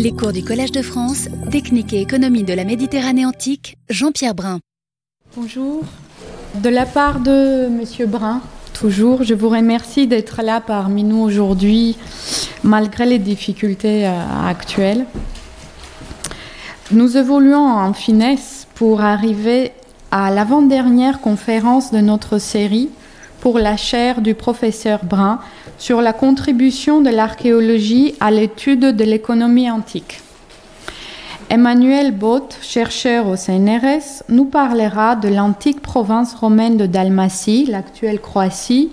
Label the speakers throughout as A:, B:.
A: Les cours du Collège de France, Technique et économie de la Méditerranée antique, Jean-Pierre Brun.
B: Bonjour. De la part de Monsieur Brun, toujours, je vous remercie d'être là parmi nous aujourd'hui, malgré les difficultés euh, actuelles. Nous évoluons en finesse pour arriver à l'avant-dernière conférence de notre série pour la chaire du professeur Brun sur la contribution de l'archéologie à l'étude de l'économie antique. Emmanuel Bott, chercheur au CNRS, nous parlera de l'antique province romaine de Dalmatie, l'actuelle Croatie,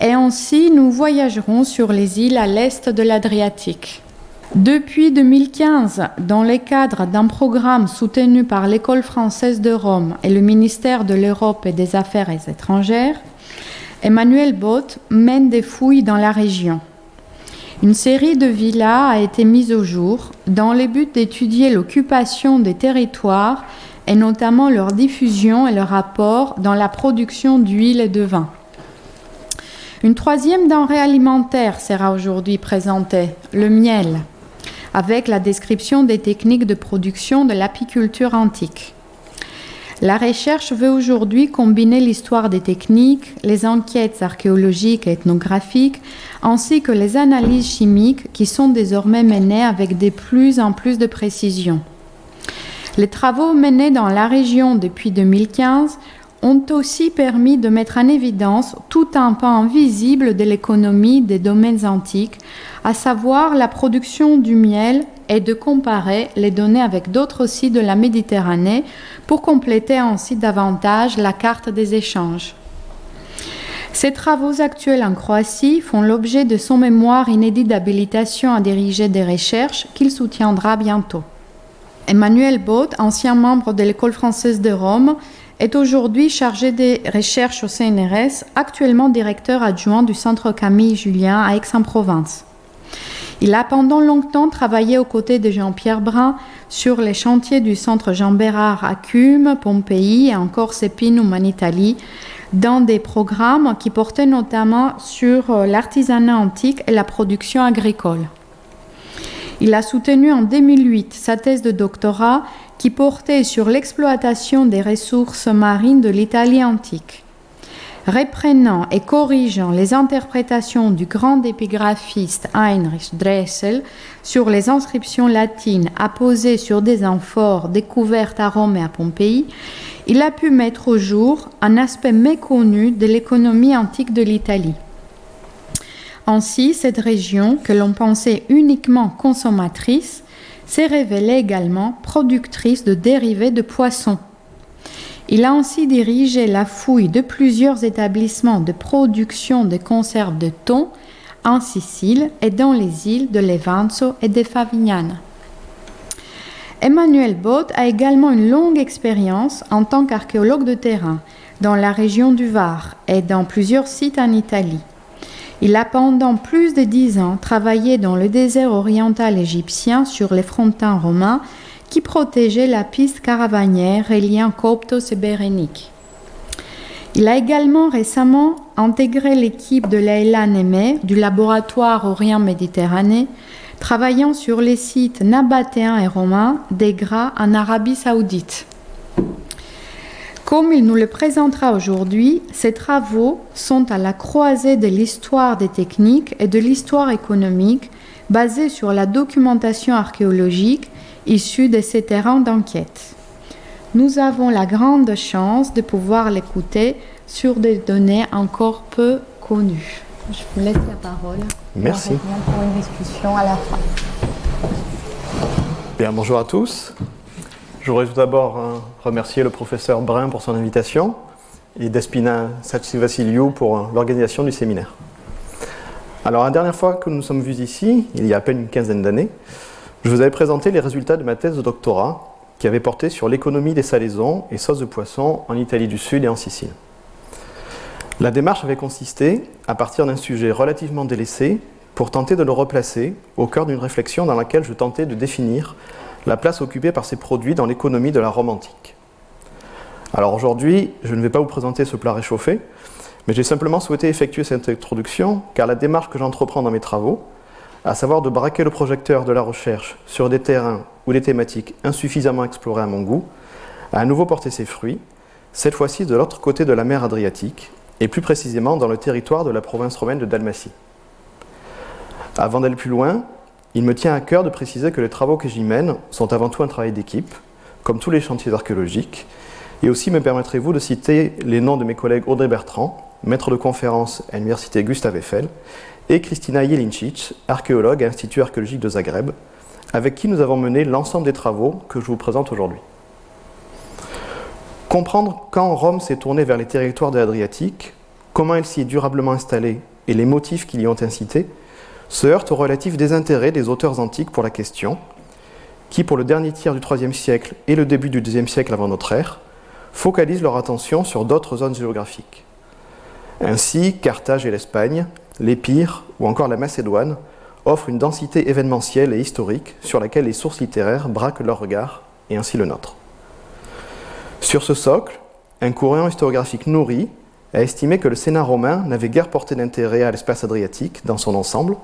B: et ainsi nous voyagerons sur les îles à l'est de l'Adriatique. Depuis 2015, dans le cadre d'un programme soutenu par l'École française de Rome et le ministère de l'Europe et des Affaires étrangères, Emmanuel Bott mène des fouilles dans la région. Une série de villas a été mise au jour dans le but d'étudier l'occupation des territoires et notamment leur diffusion et leur apport dans la production d'huile et de vin. Une troisième denrée alimentaire sera aujourd'hui présentée, le miel, avec la description des techniques de production de l'apiculture antique. La recherche veut aujourd'hui combiner l'histoire des techniques, les enquêtes archéologiques et ethnographiques, ainsi que les analyses chimiques qui sont désormais menées avec de plus en plus de précision. Les travaux menés dans la région depuis 2015 ont aussi permis de mettre en évidence tout un pan visible de l'économie des domaines antiques, à savoir la production du miel et de comparer les données avec d'autres sites de la Méditerranée pour compléter ainsi davantage la carte des échanges. Ces travaux actuels en Croatie font l'objet de son mémoire inédit d'habilitation à diriger des recherches qu'il soutiendra bientôt. Emmanuel Bott, ancien membre de l'École française de Rome, est aujourd'hui chargé des recherches au CNRS, actuellement directeur adjoint du Centre Camille Julien à Aix-en-Provence. Il a pendant longtemps travaillé aux côtés de Jean-Pierre Brun sur les chantiers du centre Jean Bérard à Cume, Pompéi et encore Sépine en Italie, dans des programmes qui portaient notamment sur euh, l'artisanat antique et la production agricole. Il a soutenu en 2008 sa thèse de doctorat qui portait sur l'exploitation des ressources marines de l'Italie antique reprenant et corrigeant les interprétations du grand épigraphiste Heinrich Dressel sur les inscriptions latines apposées sur des amphores découvertes à Rome et à Pompéi, il a pu mettre au jour un aspect méconnu de l'économie antique de l'Italie. Ainsi, cette région, que l'on pensait uniquement consommatrice, s'est révélée également productrice de dérivés de poissons il a ainsi dirigé la fouille de plusieurs établissements de production de conserves de thon en Sicile et dans les îles de Levanzo et de Favignana. Emmanuel Bott a également une longue expérience en tant qu'archéologue de terrain dans la région du Var et dans plusieurs sites en Italie. Il a pendant plus de dix ans travaillé dans le désert oriental égyptien sur les frontins romains qui protégeait la piste caravanière reliant Coptos et Bérénique. Il a également récemment intégré l'équipe de Leila Némé du laboratoire Orient-Méditerranée, travaillant sur les sites nabatéens et romains des Gras en Arabie saoudite. Comme il nous le présentera aujourd'hui, ces travaux sont à la croisée de l'histoire des techniques et de l'histoire économique basée sur la documentation archéologique issus de ces terrains d'enquête. Nous avons la grande chance de pouvoir l'écouter sur des données encore peu connues. Je vous laisse la parole.
C: Merci.
B: On pour une discussion à la fin.
C: Bien, bonjour à tous. Je voudrais tout d'abord hein, remercier le professeur Brun pour son invitation et Despina Sachivassiliou pour euh, l'organisation du séminaire. Alors, la dernière fois que nous nous sommes vus ici, il y a à peine une quinzaine d'années, je vous avais présenté les résultats de ma thèse de doctorat qui avait porté sur l'économie des salaisons et sauces de poisson en Italie du Sud et en Sicile. La démarche avait consisté, à partir d'un sujet relativement délaissé, pour tenter de le replacer au cœur d'une réflexion dans laquelle je tentais de définir la place occupée par ces produits dans l'économie de la Rome antique. Alors aujourd'hui, je ne vais pas vous présenter ce plat réchauffé, mais j'ai simplement souhaité effectuer cette introduction car la démarche que j'entreprends dans mes travaux, à savoir de braquer le projecteur de la recherche sur des terrains ou des thématiques insuffisamment explorées à mon goût, a à nouveau porté ses fruits, cette fois-ci de l'autre côté de la mer Adriatique, et plus précisément dans le territoire de la province romaine de Dalmatie. Avant d'aller plus loin, il me tient à cœur de préciser que les travaux que j'y mène sont avant tout un travail d'équipe, comme tous les chantiers archéologiques, et aussi me permettrez-vous de citer les noms de mes collègues Audrey Bertrand, maître de conférence à l'université Gustave Eiffel, et Kristina Jelincic, archéologue à l'Institut archéologique de Zagreb, avec qui nous avons mené l'ensemble des travaux que je vous présente aujourd'hui. Comprendre quand Rome s'est tournée vers les territoires de l'Adriatique, comment elle s'y est durablement installée et les motifs qui l'y ont incité, se heurte au relatif désintérêt des auteurs antiques pour la question, qui, pour le dernier tiers du IIIe siècle et le début du IIe siècle avant notre ère, focalisent leur attention sur d'autres zones géographiques. Ainsi, Carthage et l'Espagne, l'Épire ou encore la Macédoine offrent une densité événementielle et historique sur laquelle les sources littéraires braquent leur regard, et ainsi le nôtre. Sur ce socle, un courant historiographique nourri a estimé que le Sénat romain n'avait guère porté d'intérêt à l'espace adriatique dans son ensemble,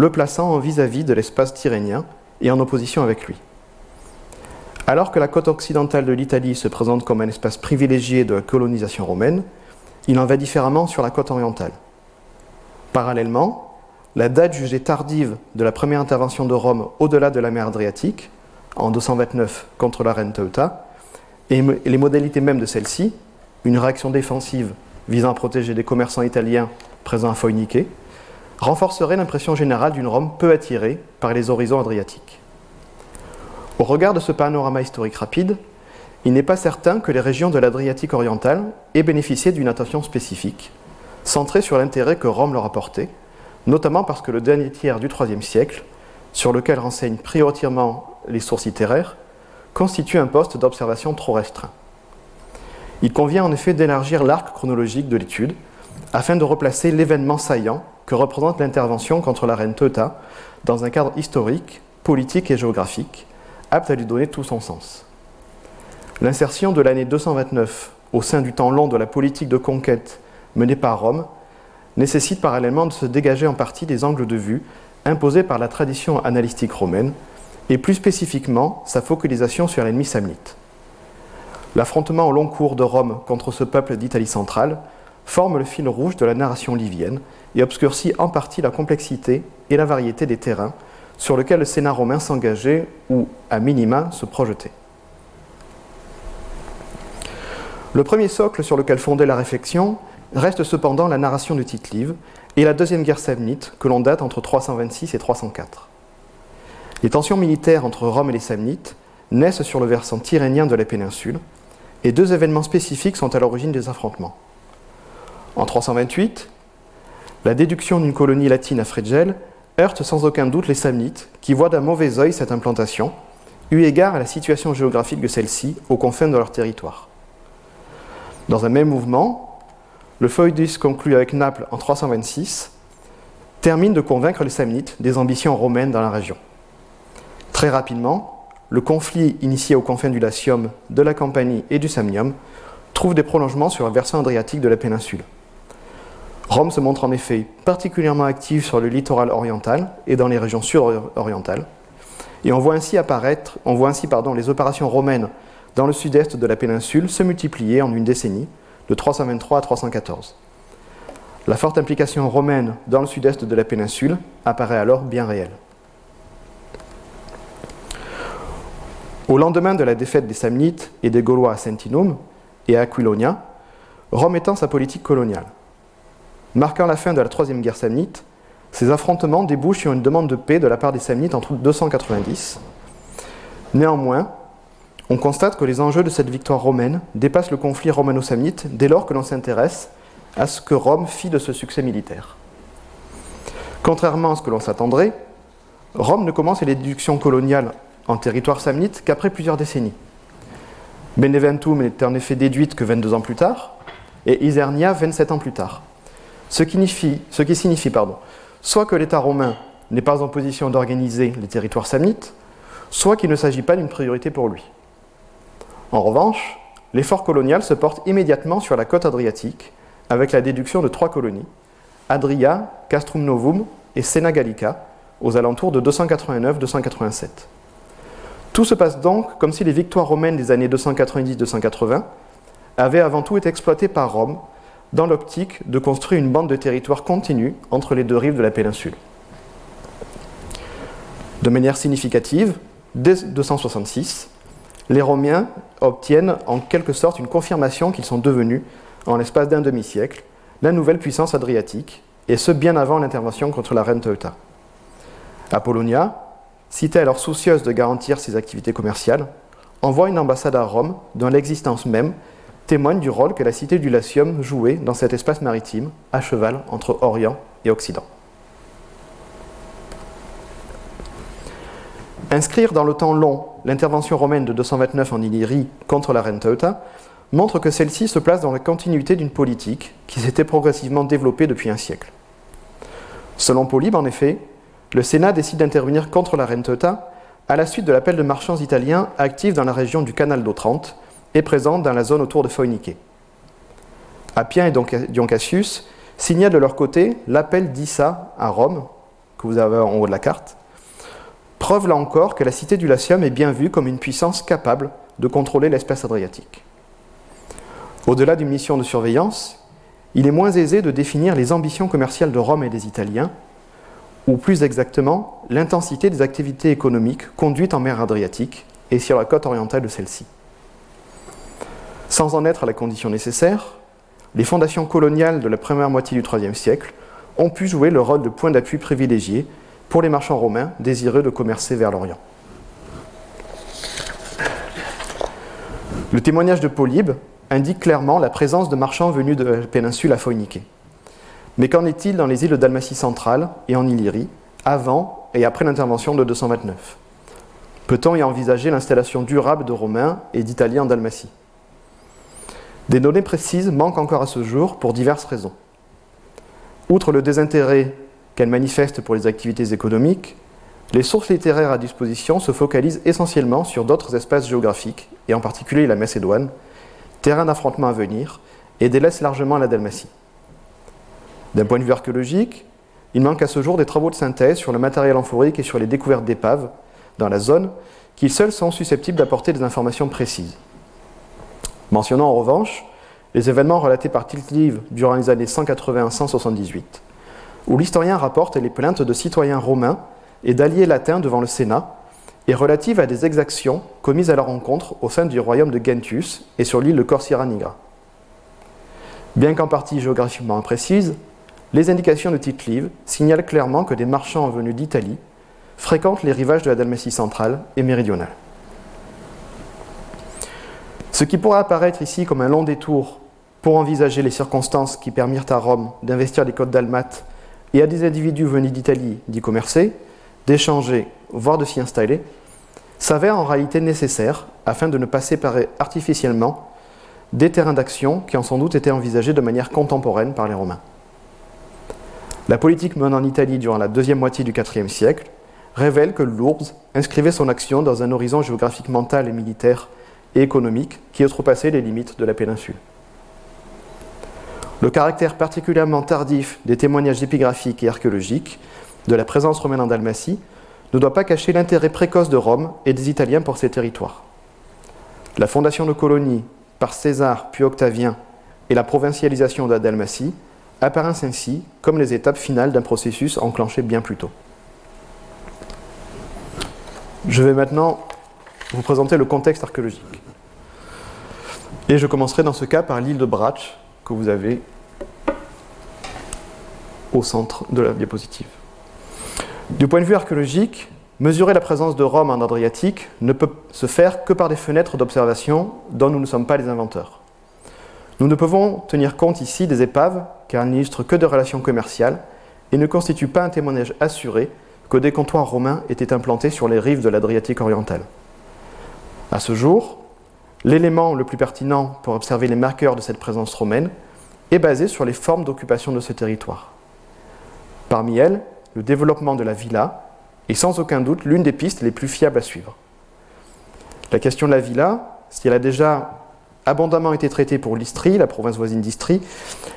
C: le plaçant en vis-à-vis de l'espace tyrrhénien et en opposition avec lui. Alors que la côte occidentale de l'Italie se présente comme un espace privilégié de la colonisation romaine, il en va différemment sur la côte orientale. Parallèlement, la date jugée tardive de la première intervention de Rome au-delà de la mer Adriatique, en 229 contre la reine Teuta, et les modalités mêmes de celle-ci, une réaction défensive visant à protéger des commerçants italiens présents à Foïnique, renforcerait l'impression générale d'une Rome peu attirée par les horizons adriatiques. Au regard de ce panorama historique rapide, il n'est pas certain que les régions de l'Adriatique orientale aient bénéficié d'une attention spécifique, centrée sur l'intérêt que Rome leur apportait, notamment parce que le dernier tiers du IIIe siècle, sur lequel renseignent prioritairement les sources littéraires, constitue un poste d'observation trop restreint. Il convient en effet d'élargir l'arc chronologique de l'étude afin de replacer l'événement saillant que représente l'intervention contre la reine Teuta dans un cadre historique, politique et géographique, apte à lui donner tout son sens. L'insertion de l'année 229 au sein du temps long de la politique de conquête menée par Rome nécessite parallèlement de se dégager en partie des angles de vue imposés par la tradition analytique romaine et plus spécifiquement sa focalisation sur l'ennemi samnite. L'affrontement au long cours de Rome contre ce peuple d'Italie centrale forme le fil rouge de la narration livienne et obscurcit en partie la complexité et la variété des terrains sur lesquels le Sénat romain s'engageait ou, à minima, se projetait. Le premier socle sur lequel fondait la réflexion reste cependant la narration du Tite-Live et la deuxième guerre samnite que l'on date entre 326 et 304. Les tensions militaires entre Rome et les Samnites naissent sur le versant tyrrhénien de la péninsule, et deux événements spécifiques sont à l'origine des affrontements. En 328, la déduction d'une colonie latine à Fregel heurte sans aucun doute les Samnites, qui voient d'un mauvais œil cette implantation, eu égard à la situation géographique de celle-ci aux confins de leur territoire. Dans un même mouvement, le Foedus conclu avec Naples en 326 termine de convaincre les Samnites des ambitions romaines dans la région. Très rapidement, le conflit initié aux confins du Latium, de la Campanie et du Samnium trouve des prolongements sur la versant adriatique de la péninsule. Rome se montre en effet particulièrement active sur le littoral oriental et dans les régions sud-orientales, et on voit ainsi apparaître, on voit ainsi les opérations romaines dans le sud-est de la péninsule se multiplier en une décennie, de 323 à 314. La forte implication romaine dans le sud-est de la péninsule apparaît alors bien réelle. Au lendemain de la défaite des Samnites et des Gaulois à Sentinum et à Aquilonia, Rome étend sa politique coloniale. Marquant la fin de la troisième guerre samnite, ces affrontements débouchent sur une demande de paix de la part des Samnites en 290. Néanmoins, on constate que les enjeux de cette victoire romaine dépassent le conflit romano-samnite dès lors que l'on s'intéresse à ce que Rome fit de ce succès militaire. Contrairement à ce que l'on s'attendrait, Rome ne commence les déductions coloniales en territoire samnite qu'après plusieurs décennies. Beneventum n'est en effet déduite que 22 ans plus tard, et Isernia 27 ans plus tard. Ce qui signifie, soit que l'État romain n'est pas en position d'organiser les territoires samnites, soit qu'il ne s'agit pas d'une priorité pour lui. En revanche, l'effort colonial se porte immédiatement sur la côte adriatique, avec la déduction de trois colonies, Adria, Castrum Novum et Sena Gallica, aux alentours de 289-287. Tout se passe donc comme si les victoires romaines des années 290-280 avaient avant tout été exploitées par Rome dans l'optique de construire une bande de territoire continue entre les deux rives de la péninsule. De manière significative, dès 266, les Romains obtiennent en quelque sorte une confirmation qu'ils sont devenus, en l'espace d'un demi-siècle, la nouvelle puissance adriatique, et ce bien avant l'intervention contre la reine Teuta. Apollonia, cité alors soucieuse de garantir ses activités commerciales, envoie une ambassade à Rome dont l'existence même témoigne du rôle que la cité du Latium jouait dans cet espace maritime, à cheval entre Orient et Occident. Inscrire dans le temps long l'intervention romaine de 229 en Illyrie contre la reine Teuta montre que celle-ci se place dans la continuité d'une politique qui s'était progressivement développée depuis un siècle. Selon Polybe, en effet, le Sénat décide d'intervenir contre la reine Teuta à la suite de l'appel de marchands italiens actifs dans la région du canal d'Otrante et présents dans la zone autour de Phoenique. Appien et Dion Cassius signalent de leur côté l'appel d'Issa à Rome, que vous avez en haut de la carte, preuve là encore que la cité du Latium est bien vue comme une puissance capable de contrôler l'espace adriatique. Au-delà d'une mission de surveillance, il est moins aisé de définir les ambitions commerciales de Rome et des Italiens, ou plus exactement l'intensité des activités économiques conduites en mer Adriatique et sur la côte orientale de celle-ci. Sans en être à la condition nécessaire, les fondations coloniales de la première moitié du IIIe siècle ont pu jouer le rôle de point d'appui privilégié pour les marchands romains désireux de commercer vers l'Orient. Le témoignage de Polybe indique clairement la présence de marchands venus de la péninsule à Phoenique. Mais qu'en est-il dans les îles de Dalmatie centrale et en Illyrie, avant et après l'intervention de 229 Peut-on y envisager l'installation durable de Romains et d'Italiens en Dalmatie Des données précises manquent encore à ce jour pour diverses raisons. Outre le désintérêt qu'elles manifestent pour les activités économiques, les sources littéraires à disposition se focalisent essentiellement sur d'autres espaces géographiques, et en particulier la Macédoine, terrain d'affrontement à venir, et délaissent largement la Dalmatie. D'un point de vue archéologique, il manque à ce jour des travaux de synthèse sur le matériel amphorique et sur les découvertes d'épaves dans la zone qui seuls sont susceptibles d'apporter des informations précises. Mentionnant en revanche les événements relatés par Tiltlive durant les années 180-178, où l'historien rapporte les plaintes de citoyens romains et d'alliés latins devant le Sénat et relatives à des exactions commises à leur rencontre au sein du royaume de Gentius et sur l'île de Corcyra Nigra. Bien qu'en partie géographiquement imprécises, les indications de tite signalent clairement que des marchands venus d'Italie fréquentent les rivages de la Dalmatie centrale et méridionale. Ce qui pourrait apparaître ici comme un long détour pour envisager les circonstances qui permirent à Rome d'investir les côtes dalmates et à des individus venus d'Italie d'y commercer, d'échanger, voire de s'y installer, s'avère en réalité nécessaire afin de ne pas séparer artificiellement des terrains d'action qui ont sans doute été envisagés de manière contemporaine par les Romains. La politique menée en Italie durant la deuxième moitié du IVe siècle révèle que l'Ours inscrivait son action dans un horizon géographique mental et militaire et économique qui outrepassait les limites de la péninsule. Le caractère particulièrement tardif des témoignages épigraphiques et archéologiques de la présence romaine en Dalmatie ne doit pas cacher l'intérêt précoce de Rome et des Italiens pour ces territoires. La fondation de colonies par César puis Octavien et la provincialisation de la Dalmatie apparaissent ainsi comme les étapes finales d'un processus enclenché bien plus tôt. Je vais maintenant vous présenter le contexte archéologique. Et je commencerai dans ce cas par l'île de Brach que vous avez au centre de la diapositive. Du point de vue archéologique, mesurer la présence de Rome en Adriatique ne peut se faire que par des fenêtres d'observation dont nous ne sommes pas les inventeurs. Nous ne pouvons tenir compte ici des épaves car elles n'illustrent que des relations commerciales et ne constituent pas un témoignage assuré que des comptoirs romains étaient implantés sur les rives de l'Adriatique orientale. À ce jour, l'élément le plus pertinent pour observer les marqueurs de cette présence romaine est basé sur les formes d'occupation de ce territoire. Parmi elles, le développement de la villa est sans aucun doute l'une des pistes les plus fiables à suivre. La question de la villa, si elle a déjà abondamment été traité pour l'Istrie, la province voisine d'Istrie,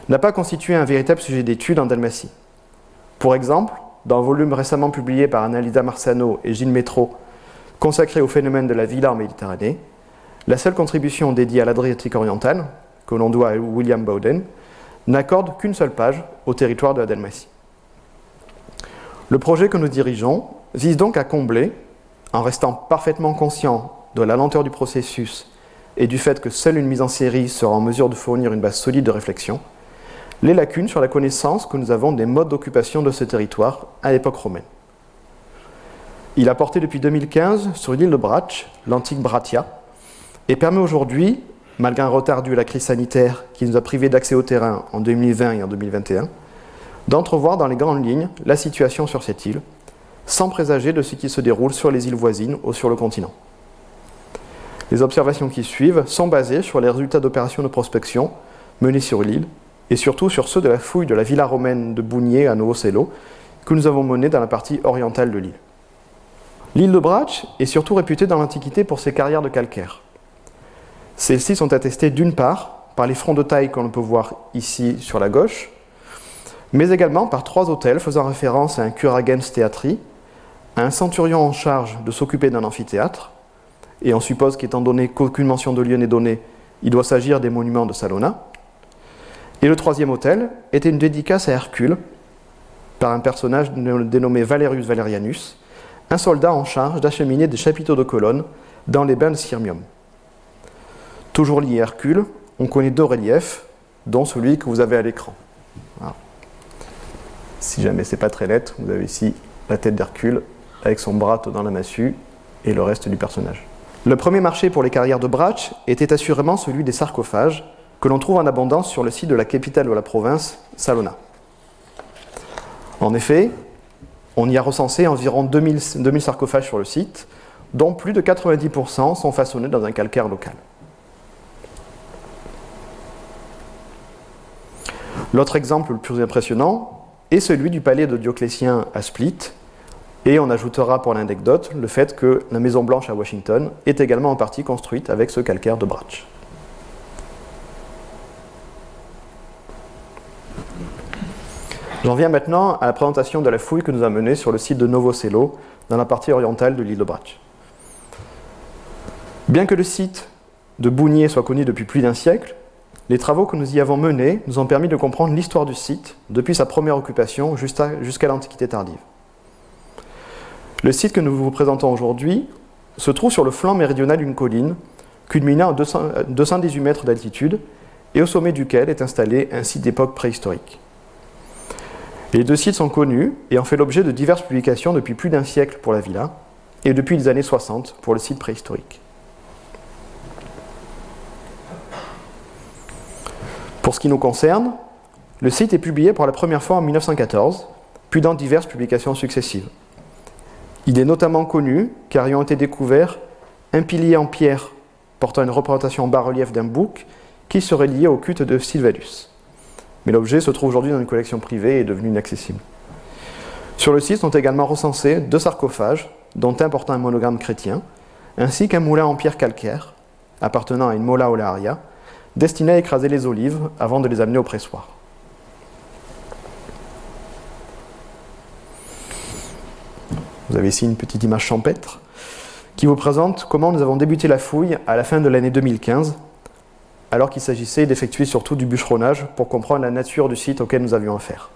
C: n'a pas constitué un véritable sujet d'étude en Dalmatie. Pour exemple, dans un volume récemment publié par Annalisa Marsano et Gilles Métro, consacré au phénomène de la villa en Méditerranée, la seule contribution dédiée à l'Adriatique oriental, que l'on doit à William Bowden, n'accorde qu'une seule page au territoire de la Dalmatie. Le projet que nous dirigeons vise donc à combler, en restant parfaitement conscient de la lenteur du processus et du fait que seule une mise en série sera en mesure de fournir une base solide de réflexion, les lacunes sur la connaissance que nous avons des modes d'occupation de ce territoire à l'époque romaine. Il a porté depuis 2015 sur l'île de Brach, l'antique Bratia, et permet aujourd'hui, malgré un retard dû à la crise sanitaire qui nous a privés d'accès au terrain en 2020 et en 2021, d'entrevoir dans les grandes lignes la situation sur cette île, sans présager de ce qui se déroule sur les îles voisines ou sur le continent. Les observations qui suivent sont basées sur les résultats d'opérations de prospection menées sur l'île et surtout sur ceux de la fouille de la villa romaine de Bougnier à Novo que nous avons menée dans la partie orientale de l'île. L'île de Brach est surtout réputée dans l'Antiquité pour ses carrières de calcaire. Celles-ci sont attestées d'une part par les fronts de taille qu'on peut voir ici sur la gauche, mais également par trois hôtels faisant référence à un curagens théâtri, à un centurion en charge de s'occuper d'un amphithéâtre, et on suppose qu'étant donné qu'aucune mention de lieu n'est donnée, il doit s'agir des monuments de Salona. Et le troisième hôtel était une dédicace à Hercule par un personnage dénommé Valerius Valerianus, un soldat en charge d'acheminer des chapiteaux de colonnes dans les bains de Sirmium. Toujours lié à Hercule, on connaît deux reliefs, dont celui que vous avez à l'écran. Si jamais c'est pas très net, vous avez ici la tête d'Hercule avec son bras dans la massue et le reste du personnage. Le premier marché pour les carrières de Brach était assurément celui des sarcophages, que l'on trouve en abondance sur le site de la capitale de la province, Salona. En effet, on y a recensé environ 2000, 2000 sarcophages sur le site, dont plus de 90% sont façonnés dans un calcaire local. L'autre exemple le plus impressionnant est celui du palais de Dioclétien à Split, et on ajoutera pour l'anecdote le fait que la Maison Blanche à Washington est également en partie construite avec ce calcaire de Brach. J'en viens maintenant à la présentation de la fouille que nous a menée sur le site de Novo Selo, dans la partie orientale de l'île de Brach. Bien que le site de Bougnier soit connu depuis plus d'un siècle, les travaux que nous y avons menés nous ont permis de comprendre l'histoire du site depuis sa première occupation jusqu'à l'Antiquité tardive. Le site que nous vous présentons aujourd'hui se trouve sur le flanc méridional d'une colline culminant à 218 mètres d'altitude et au sommet duquel est installé un site d'époque préhistorique. Les deux sites sont connus et ont fait l'objet de diverses publications depuis plus d'un siècle pour la villa et depuis les années 60 pour le site préhistorique. Pour ce qui nous concerne, le site est publié pour la première fois en 1914, puis dans diverses publications successives. Il est notamment connu car y ont été découverts un pilier en pierre portant une représentation en bas-relief d'un bouc qui serait lié au culte de Sylvanus. Mais l'objet se trouve aujourd'hui dans une collection privée et est devenu inaccessible. Sur le site sont également recensés deux sarcophages, dont un portant un monogramme chrétien, ainsi qu'un moulin en pierre calcaire appartenant à une mola olaria, destiné à écraser les olives avant de les amener au pressoir. Vous avez ici une petite image champêtre qui vous présente comment nous avons débuté la fouille à la fin de l'année 2015, alors qu'il s'agissait d'effectuer surtout du bûcheronnage pour comprendre la nature du site auquel nous avions affaire.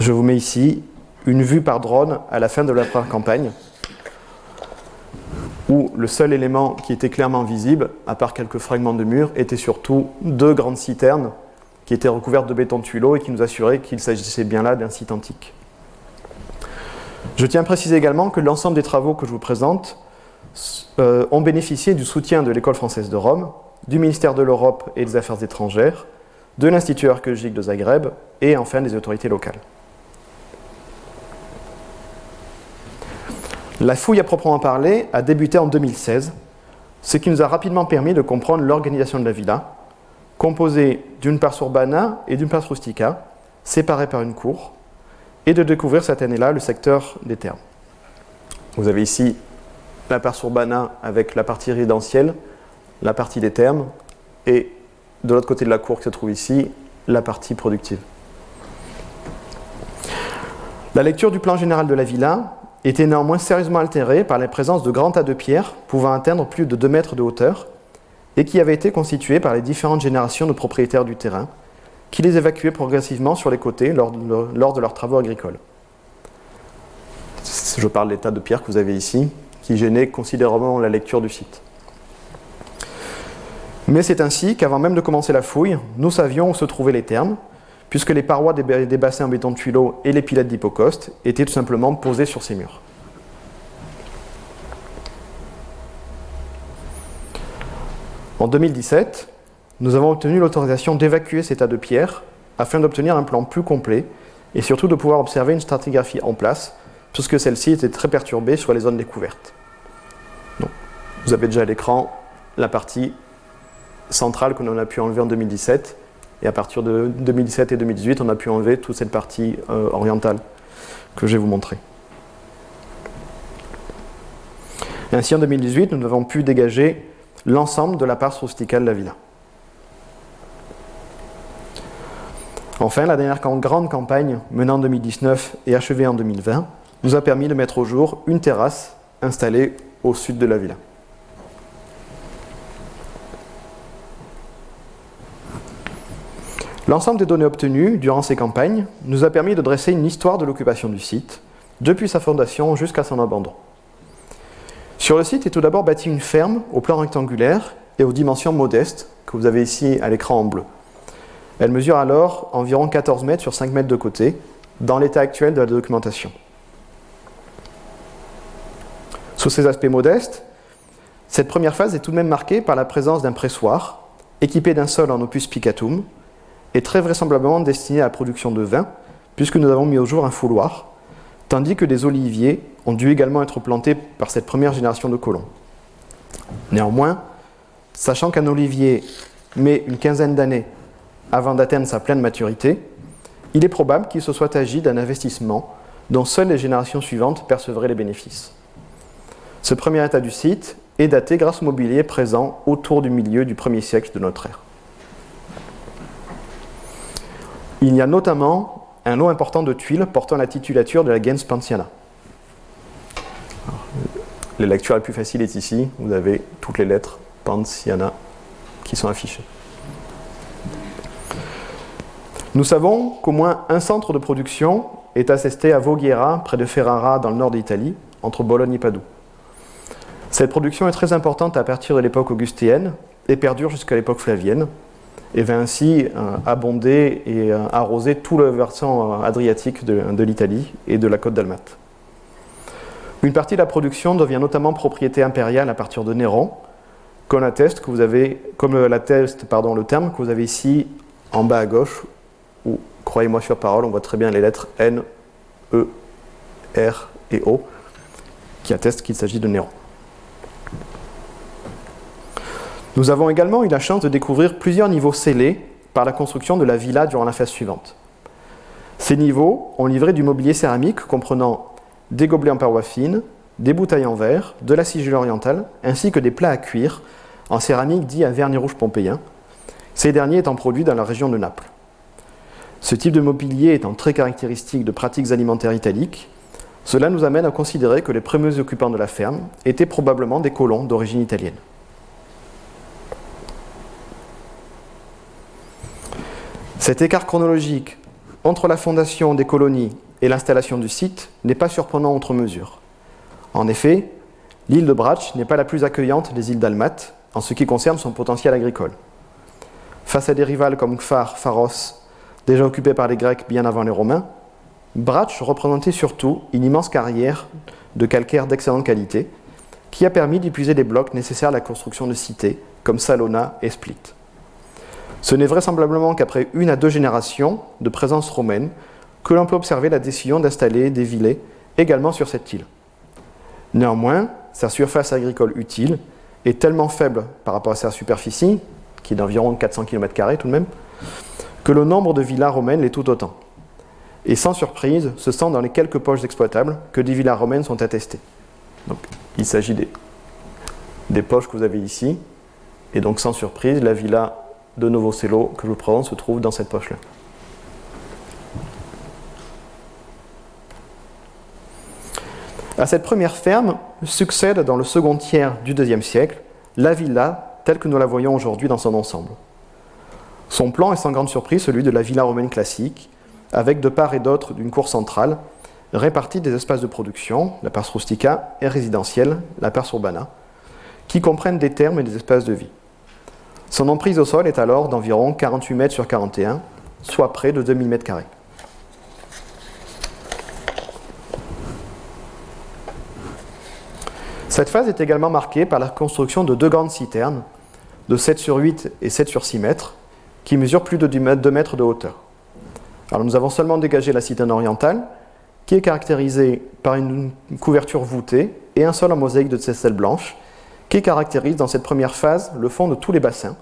C: Je vous mets ici une vue par drone à la fin de la première campagne, où le seul élément qui était clairement visible, à part quelques fragments de murs, était surtout deux grandes citernes qui étaient recouvertes de béton tuileau et qui nous assuraient qu'il s'agissait bien là d'un site antique. Je tiens à préciser également que l'ensemble des travaux que je vous présente euh, ont bénéficié du soutien de l'École française de Rome, du ministère de l'Europe et des Affaires étrangères, de l'Institut archéologique de Zagreb et enfin des autorités locales. La fouille à proprement parler a débuté en 2016, ce qui nous a rapidement permis de comprendre l'organisation de la villa, composée d'une part urbana et d'une part rustica, séparée par une cour, et de découvrir cette année-là le secteur des termes. Vous avez ici la part urbana avec la partie résidentielle, la partie des termes, et de l'autre côté de la cour qui se trouve ici, la partie productive. La lecture du plan général de la villa était néanmoins sérieusement altérée par la présence de grands tas de pierres pouvant atteindre plus de 2 mètres de hauteur et qui avaient été constituées par les différentes générations de propriétaires du terrain qui les évacuaient progressivement sur les côtés lors de, leurs travaux agricoles. Je parle des tas de pierres que vous avez ici, qui gênaient considérablement la lecture du site. Mais c'est ainsi qu'avant même de commencer la fouille, nous savions où se trouvaient les termes, puisque les parois des bassins en béton de tuileau et les pilettes d'hypocoste étaient tout simplement posées sur ces murs. En 2017, nous avons obtenu l'autorisation d'évacuer ces tas de pierres afin d'obtenir un plan plus complet et surtout de pouvoir observer une stratigraphie en place, puisque celle-ci était très perturbée sur les zones découvertes. vous avez déjà à l'écran la partie centrale que a pu enlever en 2017, et à partir de 2017 et 2018, on a pu enlever toute cette partie euh, orientale que je vais vous montrer. ainsi, en 2018, nous avons pu dégager l'ensemble de la part rusticale de la villa. Enfin, la dernière grande campagne menée en 2019 et achevée en 2020 nous a permis de mettre au jour une terrasse installée au sud de la villa. L'ensemble des données obtenues durant ces campagnes nous a permis de dresser une histoire de l'occupation du site, depuis sa fondation jusqu'à son abandon. Sur le site est tout d'abord bâtie une ferme au plan rectangulaire et aux dimensions modestes que vous avez ici à l'écran en bleu. Elle mesure alors environ 14 mètres sur 5 mètres de côté, dans l'état actuel de la documentation. Sous ces aspects modestes, cette première phase est tout de même marquée par la présence d'un pressoir, équipé d'un sol en opus picatum, et très vraisemblablement destiné à la production de vin, puisque nous avons mis au jour un fouloir, tandis que des oliviers ont dû également être plantés par cette première génération de colons. Néanmoins, sachant qu'un olivier met une quinzaine d'années avant d'atteindre sa pleine maturité, il est probable qu'il se soit agi d'un investissement dont seules les générations suivantes percevraient les bénéfices. Ce premier état du site est daté grâce au mobilier présent autour du milieu du premier siècle de notre ère. Il y a notamment un lot important de tuiles portant la titulature de la gens Pantiana. la lecture la plus facile est ici. Vous avez toutes les lettres Pantiana qui sont affichées. Nous savons qu'au moins un centre de production est assisté à Voghera, près de Ferrara, dans le nord d'Italie, entre Bologne et Padoue. Cette production est très importante à partir de l'époque augustéenne et perdure jusqu'à l'époque flavienne, et va ainsi euh, abonder et euh, arroser tout le versant euh, adriatique de, l'Italie et de la côte d'Almate. Une partie de la production devient notamment propriété impériale à partir de Néron, comme l'atteste pardon, le terme que vous avez ici en bas à gauche, où croyez-moi sur parole, on voit très bien les lettres N, E, R et O, qui attestent qu'il s'agit de Néron. Nous avons également eu la chance de découvrir plusieurs niveaux scellés par la construction de la villa durant la phase suivante. Ces niveaux ont livré du mobilier céramique comprenant des gobelets en parois fines, des bouteilles en verre, de la sigile orientale, ainsi que des plats à cuire en céramique dit à vernis rouge pompéien, ces derniers étant produits dans la région de Naples. Ce type de mobilier étant très caractéristique de pratiques alimentaires italiques, cela nous amène à considérer que les premiers occupants de la ferme étaient probablement des colons d'origine italienne. Cet écart chronologique entre la fondation des colonies et l'installation du site n'est pas surprenant outre mesure. En effet, l'île de Brach n'est pas la plus accueillante des îles d'Almat en ce qui concerne son potentiel agricole. Face à des rivales comme Kfar, Pharos, déjà occupés par les Grecs bien avant les Romains, Brach représentait surtout une immense carrière de calcaire d'excellente qualité qui a permis d'épuiser les blocs nécessaires à la construction de cités comme Salona et Split. Ce n'est vraisemblablement qu'après une à deux générations de présence romaine que l'on peut observer la décision d'installer des villets également sur cette île. Néanmoins, sa surface agricole utile est tellement faible par rapport à sa superficie, qui est d'environ 400 km tout de même, que le nombre de villas romaines l'est tout autant. Et sans surprise, ce sont dans les quelques poches exploitables que des villas romaines sont attestées. Il s'agit des poches que vous avez ici, et donc sans surprise, la villa de Novo Celo que je vous présente se trouve dans cette poche-là. À cette première ferme succède dans le second tiers du IIe siècle la villa telle que nous la voyons aujourd'hui dans son ensemble. Son plan est sans grande surprise celui de la villa romaine classique, avec de part et d'autre d'une cour centrale, répartie des espaces de production, la pars rustica, et résidentielle, la pars urbana, qui comprennent des termes et des espaces de vie. Son emprise au sol est alors d'environ 48 mètres sur 41, soit près de 2000 mètres carrés. Cette phase est également marquée par la construction de deux grandes citernes, de 7 sur 8 et 7 sur 6 mètres, qui mesurent plus de 2 mètres de hauteur. Alors nous avons seulement dégagé la citerne orientale, qui est caractérisée par une couverture voûtée et un sol en mosaïque de tesselles blanches, qui caractérise dans cette première phase le fond de tous les bassins,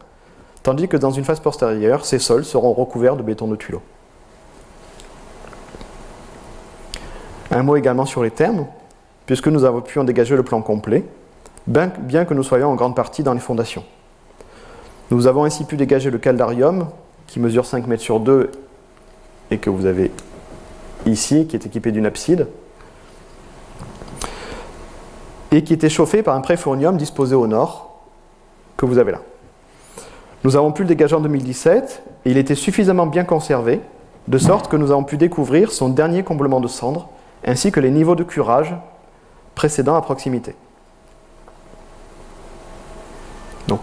C: tandis que dans une phase postérieure, ces sols seront recouverts de béton de Tulot. Un mot également sur les termes, puisque nous avons pu en dégager le plan complet, bien que nous soyons en grande partie dans les fondations. Nous avons ainsi pu dégager le caldarium, qui mesure 5 mètres sur 2 et que vous avez ici, qui est équipé d'une abside, et qui était chauffé par un préfournium disposé au nord, que vous avez là. Nous avons pu le dégager en 2017, et il était suffisamment bien conservé, de sorte que nous avons pu découvrir son dernier comblement de cendres, ainsi que les niveaux de curage précédents à proximité. Donc,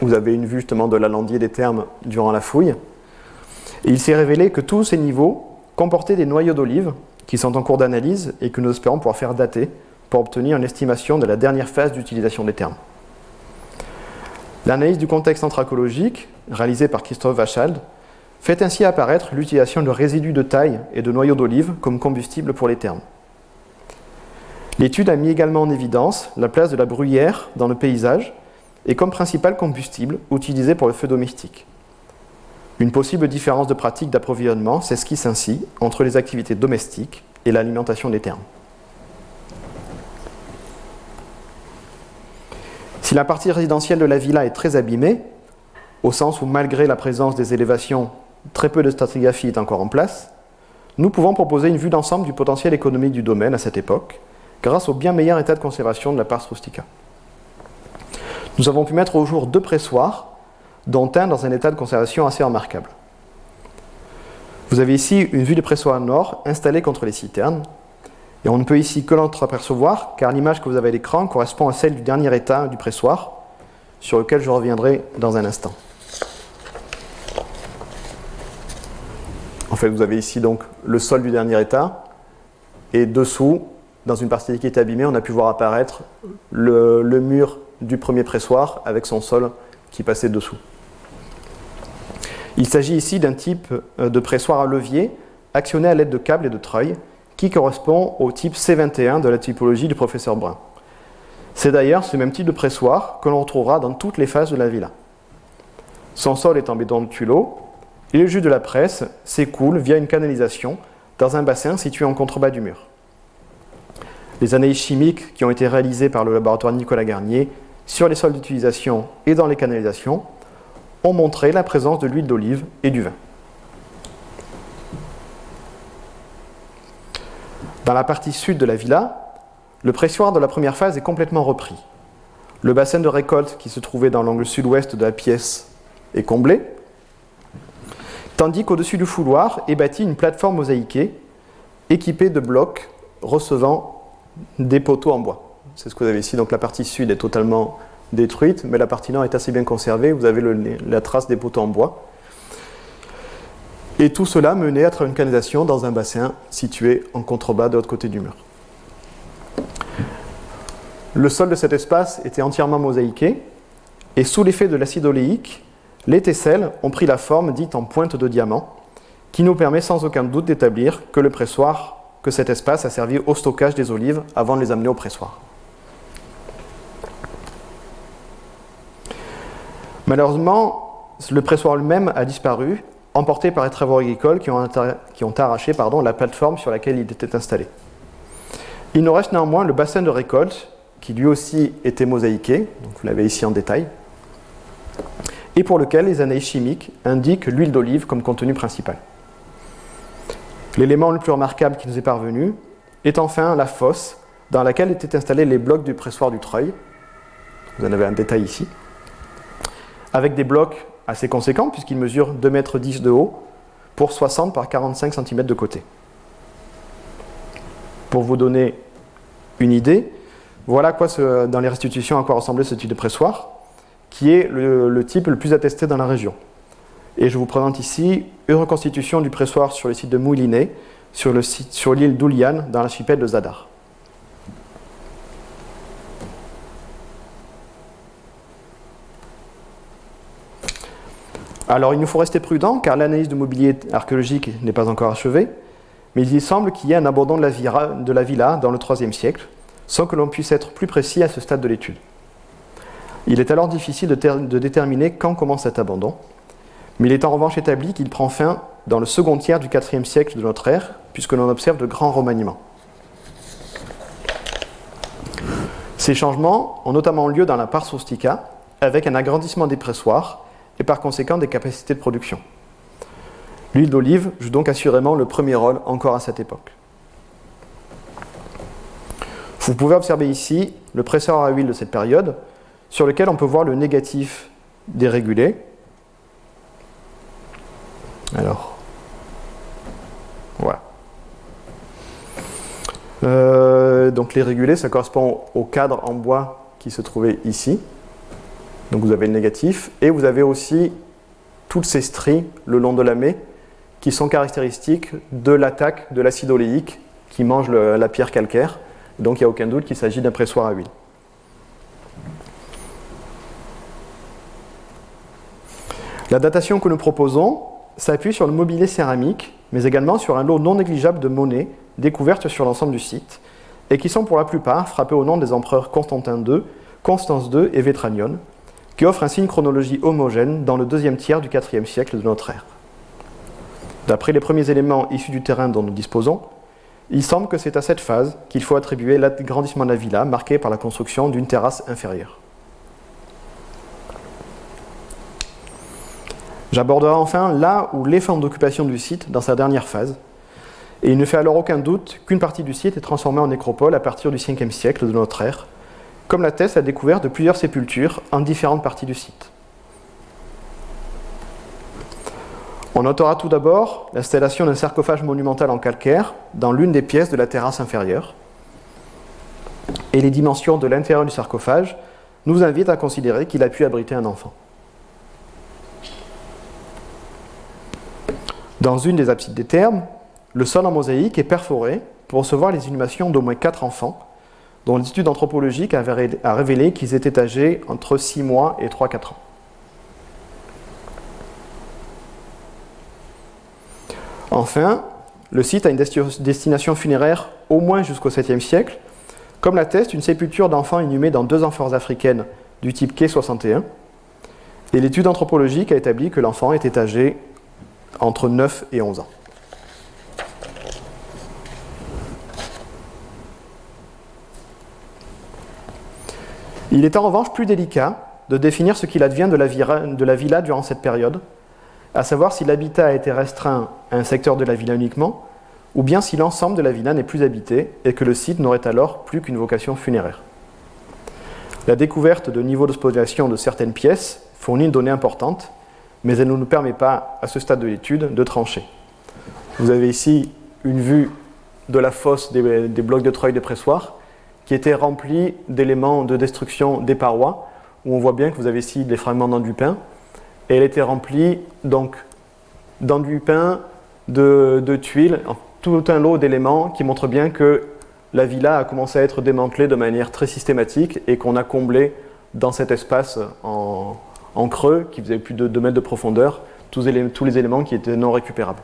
C: vous avez une vue justement de l'alandier des termes durant la fouille. Et il s'est révélé que tous ces niveaux comportaient des noyaux d'olive qui sont en cours d'analyse et que nous espérons pouvoir faire dater pour obtenir une estimation de la dernière phase d'utilisation des termes. L'analyse du contexte anthracologique, réalisée par Christophe Vachald, fait ainsi apparaître l'utilisation de résidus de taille et de noyaux d'olive comme combustible pour les termes. L'étude a mis également en évidence la place de la bruyère dans le paysage et comme principal combustible utilisé pour le feu domestique. Une possible différence de pratique d'approvisionnement s'esquisse ainsi entre les activités domestiques et l'alimentation des termes. Si la partie résidentielle de la villa est très abîmée, au sens où malgré la présence des élévations, très peu de stratigraphie est encore en place, nous pouvons proposer une vue d'ensemble du potentiel économique du domaine à cette époque, grâce au bien meilleur état de conservation de la pars rustica. Nous avons pu mettre au jour deux pressoirs dont un dans un état de conservation assez remarquable. Vous avez ici une vue de pressoir nord installée contre les citernes, et on ne peut ici que l'entreapercevoir car l'image que vous avez à l'écran correspond à celle du dernier état du pressoir, sur lequel je reviendrai dans un instant. En fait, vous avez ici donc le sol du dernier état, et dessous, dans une partie qui est abîmée, on a pu voir apparaître le, mur du premier pressoir avec son sol qui passait dessous. Il s'agit ici d'un type euh, de pressoir à levier actionné à l'aide de câbles et de treuils qui correspond au type C21 de la typologie du professeur Brun. C'est d'ailleurs ce même type de pressoir que l'on retrouvera dans toutes les phases de la villa. Son sol est en béton de Tulot et le jus de la presse s'écoule via une canalisation dans un bassin situé en contrebas du mur. Les analyses chimiques qui ont été réalisées par le laboratoire Nicolas Garnier sur les sols d'utilisation et dans les canalisations ont montré la présence de l'huile d'olive et du vin. Dans la partie sud de la villa, le pressoir de la première phase est complètement repris. Le bassin de récolte qui se trouvait dans l'angle sud-ouest de la pièce est comblé, tandis qu'au-dessus du fouloir est bâtie une plateforme mosaïquée équipée de blocs recevant des poteaux en bois. C'est ce que vous avez ici. Donc la partie sud est totalement détruite, mais la partie nord est assez bien conservée. Vous avez la trace des poteaux en bois. Et tout cela menait à travers une canalisation dans un bassin situé en contrebas de l'autre côté du mur. Le sol de cet espace était entièrement mosaïqué, et sous l'effet de l'acide oléique, les tesselles ont pris la forme dite en pointe de diamant, qui nous permet sans aucun doute d'établir que le pressoir, que cet espace a servi au stockage des olives avant de les amener au pressoir. Malheureusement, le pressoir lui-même a disparu, emporté par les travaux agricoles qui ont, arraché la plateforme sur laquelle il était installé. Il nous reste néanmoins le bassin de récolte, qui lui aussi était mosaïqué, donc vous l'avez ici en détail, et pour lequel les analyses chimiques indiquent l'huile d'olive comme contenu principal. L'élément le plus remarquable qui nous est parvenu est enfin la fosse dans laquelle étaient installés les blocs du pressoir du treuil. Vous en avez un détail ici. Avec des blocs assez conséquents, puisqu'ils mesurent 2,10 m de haut pour 60 par 45 cm de côté. Pour vous donner une idée, voilà quoi dans les restitutions à quoi ressemblait ce type de pressoir, qui est le, type le plus attesté dans la région. Et je vous présente ici une reconstitution du pressoir sur le site de Moulinet, sur l'île d'Ouliane, dans l'archipel de Zadar. Alors il nous faut rester prudent car l'analyse de mobilier archéologique n'est pas encore achevée, mais il semble qu'il y ait un abandon de la, villa, dans le IIIe siècle, sans que l'on puisse être plus précis à ce stade de l'étude. Il est alors difficile de, déterminer quand commence cet abandon, mais il est en revanche établi qu'il prend fin dans le second tiers du IVe siècle de notre ère, puisque l'on observe de grands remaniements. Ces changements ont notamment lieu dans la Pars rustica, avec un agrandissement des pressoirs et par conséquent des capacités de production. L'huile d'olive joue donc assurément le premier rôle encore à cette époque. Vous pouvez observer ici le presseur à huile de cette période, sur lequel on peut voir le négatif dérégulé. Alors, voilà. Euh, donc les régulés, ça correspond au cadre en bois qui se trouvait ici. Donc vous avez le négatif, et vous avez aussi toutes ces stries le long de la maie qui sont caractéristiques de l'attaque de l'acide oléique qui mange la pierre calcaire. Donc il n'y a aucun doute qu'il s'agit d'un pressoir à huile. La datation que nous proposons s'appuie sur le mobilier céramique, mais également sur un lot non négligeable de monnaies découvertes sur l'ensemble du site, et qui sont pour la plupart frappées au nom des empereurs Constantin II, Constance II et Vétranion, qui offre ainsi une chronologie homogène dans le deuxième tiers du IVe siècle de notre ère. D'après les premiers éléments issus du terrain dont nous disposons, il semble que c'est à cette phase qu'il faut attribuer l'agrandissement de la villa, marqué par la construction d'une terrasse inférieure. J'aborderai enfin là où les formes d'occupation du site dans sa dernière phase, et il ne fait alors aucun doute qu'une partie du site est transformée en nécropole à partir du 5e siècle de notre ère, comme l'atteste la découverte de plusieurs sépultures en différentes parties du site. On notera tout d'abord l'installation d'un sarcophage monumental en calcaire dans l'une des pièces de la terrasse inférieure. Et les dimensions de l'intérieur du sarcophage nous invitent à considérer qu'il a pu abriter un enfant. Dans une des absides des termes, le sol en mosaïque est perforé pour recevoir les inhumations d'au moins quatre enfants dont l'étude anthropologique a révélé qu'ils étaient âgés entre 6 mois et 3-4 ans. Enfin, le site a une destination funéraire au moins jusqu'au 7e siècle, comme l'atteste une sépulture d'enfants inhumés dans deux amphores africaines du type K 61. Et l'étude anthropologique a établi que l'enfant était âgé entre 9 et 11 ans. Il est en revanche plus délicat de définir ce qu'il advient de la, villa durant cette période, à savoir si l'habitat a été restreint à un secteur de la villa uniquement, ou bien si l'ensemble de la villa n'est plus habité et que le site n'aurait alors plus qu'une vocation funéraire. La découverte de niveaux d'exploitation de certaines pièces fournit une donnée importante, mais elle ne nous permet pas, à ce stade de l'étude, de trancher. Vous avez ici une vue de la fosse des, blocs de treuil de pressoir, qui était rempli d'éléments de destruction des parois, où on voit bien que vous avez ici des fragments d'enduit peint, et elle était remplie donc d'enduit peint, de, de tuiles, tout un lot d'éléments qui montrent bien que la villa a commencé à être démantelée de manière très systématique et qu'on a comblé dans cet espace en, creux, qui faisait plus de 2 mètres de profondeur, tous les éléments qui étaient non récupérables.